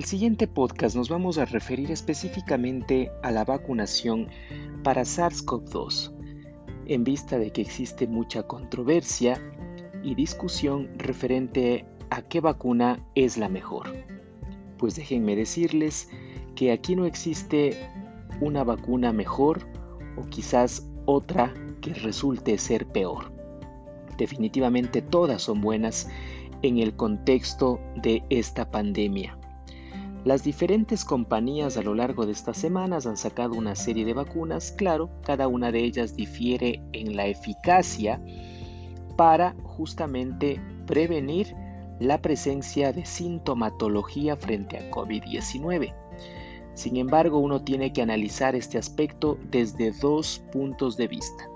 el siguiente podcast nos vamos a referir específicamente a la vacunación para SARS-CoV-2, en vista de que existe mucha controversia y discusión referente a qué vacuna es la mejor. Pues déjenme decirles que aquí no existe una vacuna mejor o quizás otra que resulte ser peor. Definitivamente todas son buenas en el contexto de esta pandemia. Las diferentes compañías a lo largo de estas semanas han sacado una serie de vacunas, claro, cada una de ellas difiere en la eficacia para justamente prevenir la presencia de sintomatología frente a COVID-19. Sin embargo, uno tiene que analizar este aspecto desde dos puntos de vista.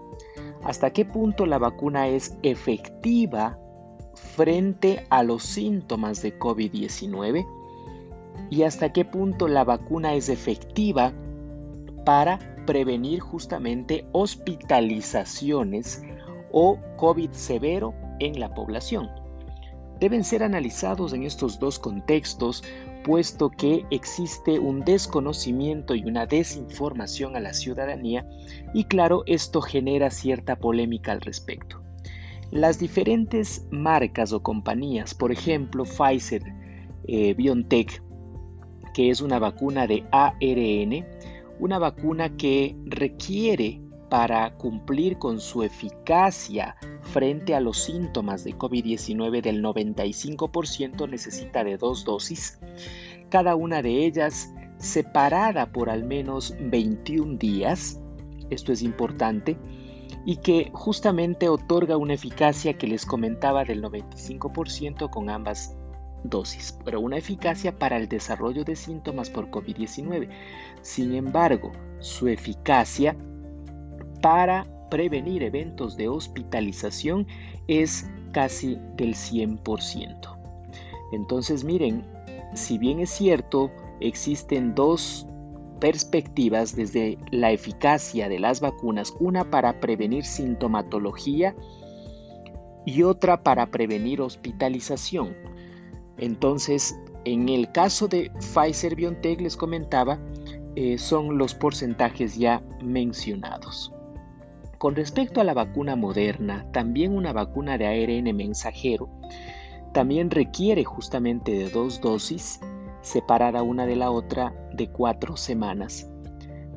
¿Hasta qué punto la vacuna es efectiva frente a los síntomas de COVID-19? ¿Y hasta qué punto la vacuna es efectiva para prevenir justamente hospitalizaciones o COVID severo en la población? Deben ser analizados en estos dos contextos puesto que existe un desconocimiento y una desinformación a la ciudadanía y claro, esto genera cierta polémica al respecto. Las diferentes marcas o compañías, por ejemplo Pfizer, eh, BioNTech, que es una vacuna de ARN, una vacuna que requiere para cumplir con su eficacia frente a los síntomas de COVID-19 del 95% necesita de dos dosis, cada una de ellas separada por al menos 21 días, esto es importante, y que justamente otorga una eficacia que les comentaba del 95% con ambas dosis, pero una eficacia para el desarrollo de síntomas por COVID-19. Sin embargo, su eficacia para prevenir eventos de hospitalización es casi del 100%. Entonces miren, si bien es cierto, existen dos perspectivas desde la eficacia de las vacunas, una para prevenir sintomatología y otra para prevenir hospitalización. Entonces, en el caso de Pfizer BioNTech les comentaba, eh, son los porcentajes ya mencionados. Con respecto a la vacuna moderna, también una vacuna de ARN mensajero, también requiere justamente de dos dosis, separada una de la otra de cuatro semanas.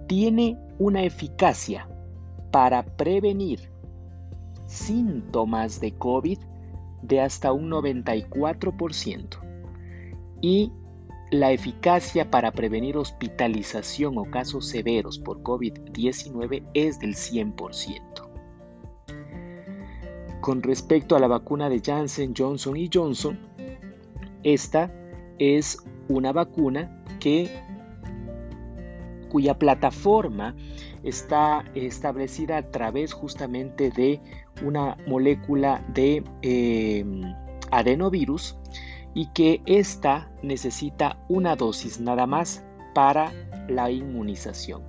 Tiene una eficacia para prevenir síntomas de COVID de hasta un 94% y la eficacia para prevenir hospitalización o casos severos por COVID-19 es del 100%. Con respecto a la vacuna de Janssen, Johnson Johnson, esta es una vacuna que cuya plataforma está establecida a través justamente de una molécula de eh, adenovirus y que ésta necesita una dosis nada más para la inmunización.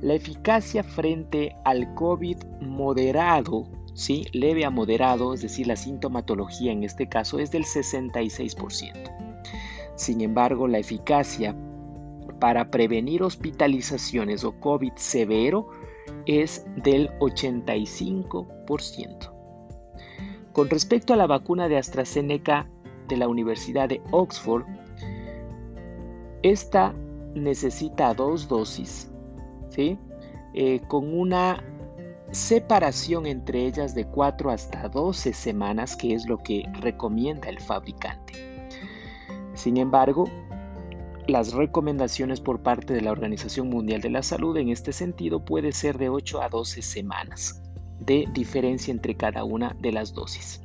La eficacia frente al COVID moderado, ¿sí? leve a moderado, es decir, la sintomatología en este caso es del 66%. Sin embargo, la eficacia para prevenir hospitalizaciones o COVID severo es del 85%. Con respecto a la vacuna de AstraZeneca de la Universidad de Oxford, esta necesita dos dosis, ¿sí? Eh, con una separación entre ellas de 4 hasta 12 semanas, que es lo que recomienda el fabricante. Sin embargo, las recomendaciones por parte de la Organización Mundial de la Salud en este sentido puede ser de 8 a 12 semanas de diferencia entre cada una de las dosis.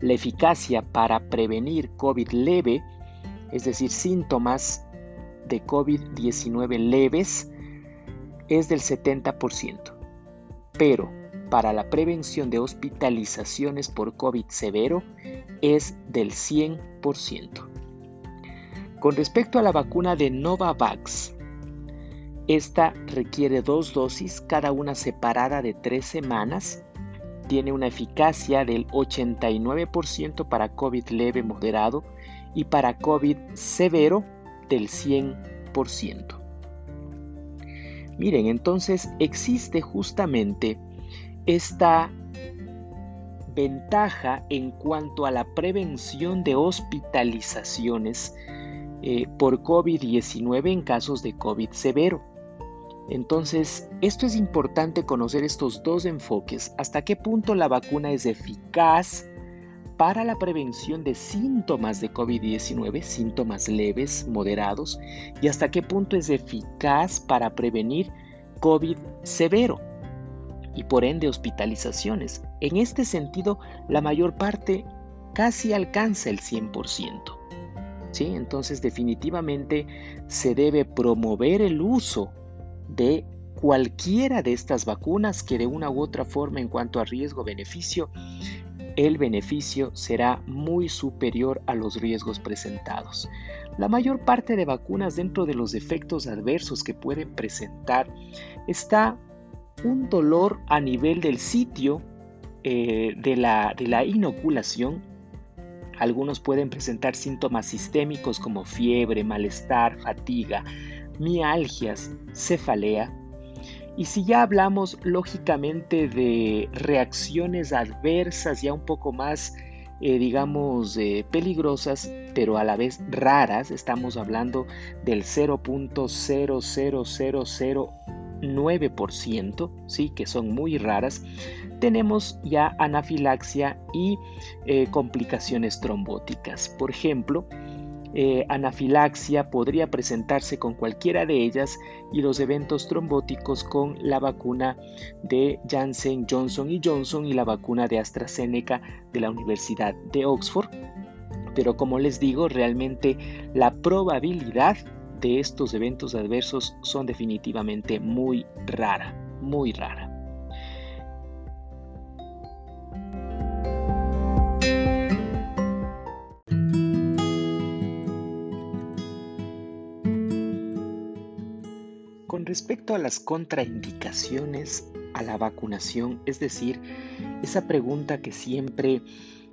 La eficacia para prevenir COVID leve, es decir, síntomas de COVID-19 leves, es del 70%. Pero para la prevención de hospitalizaciones por COVID severo es del 100%. Con respecto a la vacuna de Novavax, esta requiere dos dosis, cada una separada de tres semanas tiene una eficacia del 89% para COVID leve moderado y para COVID severo del 100%. Miren, entonces existe justamente esta ventaja en cuanto a la prevención de hospitalizaciones eh, por COVID-19 en casos de COVID severo. Entonces, esto es importante conocer estos dos enfoques, hasta qué punto la vacuna es eficaz para la prevención de síntomas de COVID-19, síntomas leves, moderados, y hasta qué punto es eficaz para prevenir COVID severo y por ende hospitalizaciones. En este sentido, la mayor parte casi alcanza el 100%. ¿Sí? Entonces definitivamente se debe promover el uso de cualquiera de estas vacunas que de una u otra forma en cuanto a riesgo-beneficio el beneficio será muy superior a los riesgos presentados. La mayor parte de vacunas dentro de los efectos adversos que pueden presentar está un dolor a nivel del sitio eh, de, la, de la inoculación. Algunos pueden presentar síntomas sistémicos como fiebre, malestar, fatiga, mialgias, cefalea, y si ya hablamos lógicamente de reacciones adversas ya un poco más, eh, digamos, eh, peligrosas, pero a la vez raras, estamos hablando del 0.00009%, ¿sí? que son muy raras, tenemos ya anafilaxia y eh, complicaciones trombóticas. Por ejemplo, eh, anafilaxia podría presentarse con cualquiera de ellas y los eventos trombóticos con la vacuna de Janssen Johnson Johnson y la vacuna de AstraZeneca de la Universidad de Oxford. Pero como les digo, realmente la probabilidad de estos eventos adversos son definitivamente muy rara, muy rara. respecto a las contraindicaciones a la vacunación, es decir, esa pregunta que siempre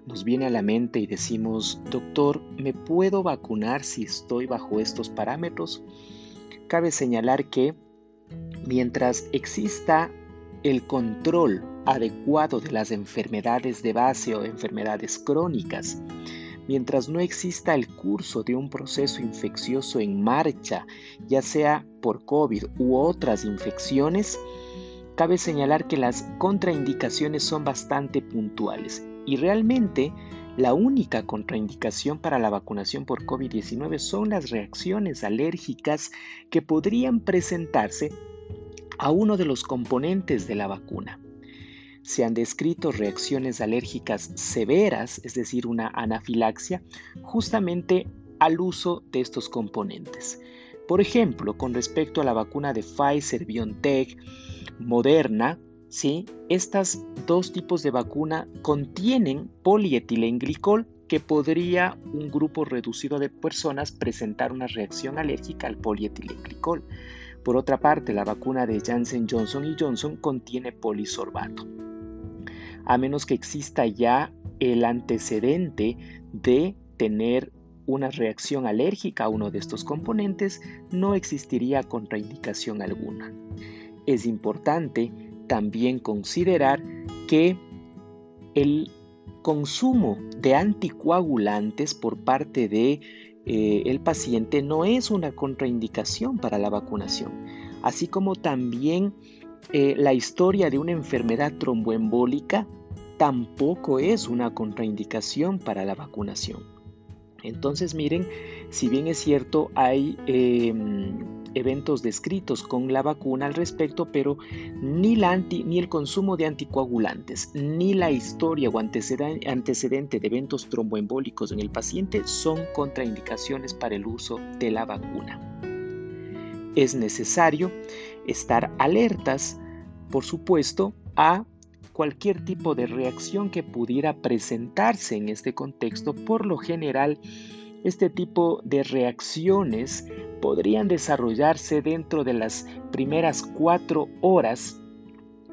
nos viene a la mente y decimos, doctor, ¿me puedo vacunar si estoy bajo estos parámetros? Cabe señalar que mientras exista el control adecuado de las enfermedades de base o enfermedades crónicas, mientras no exista el curso de un proceso infeccioso en marcha, ya sea por COVID u otras infecciones, cabe señalar que las contraindicaciones son bastante puntuales y realmente la única contraindicación para la vacunación por COVID-19 son las reacciones alérgicas que podrían presentarse a uno de los componentes de la vacuna se han descrito reacciones alérgicas severas, es decir, una anafilaxia, justamente al uso de estos componentes. Por ejemplo, con respecto a la vacuna de Pfizer, BioNTech, Moderna, ¿sí? estas dos tipos de vacuna contienen polietilenglicol que podría un grupo reducido de personas presentar una reacción alérgica al polietilenglicol. Por otra parte, la vacuna de Janssen Johnson Johnson contiene polisorbato a menos que exista ya el antecedente de tener una reacción alérgica a uno de estos componentes, no existiría contraindicación alguna. Es importante también considerar que el consumo de anticoagulantes por parte de eh, el paciente no es una contraindicación para la vacunación, así como también eh, la historia de una enfermedad tromboembólica tampoco es una contraindicación para la vacunación. Entonces miren, si bien es cierto hay em, eventos descritos con la vacuna al respecto, pero ni, la ni el consumo de anticoagulantes, ni la historia o antecedente de eventos tromboembólicos en el paciente son contraindicaciones para el uso de la vacuna. Es necesario estar alertas, por supuesto, a cualquier tipo de reacción que pudiera presentarse en este contexto, por lo general, este tipo de reacciones podrían desarrollarse dentro de las primeras cuatro horas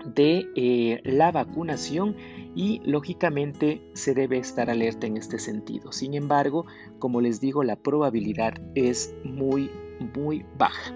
de eh, la vacunación y lógicamente se debe estar alerta en este sentido. Sin embargo, como les digo, la probabilidad es muy, muy baja.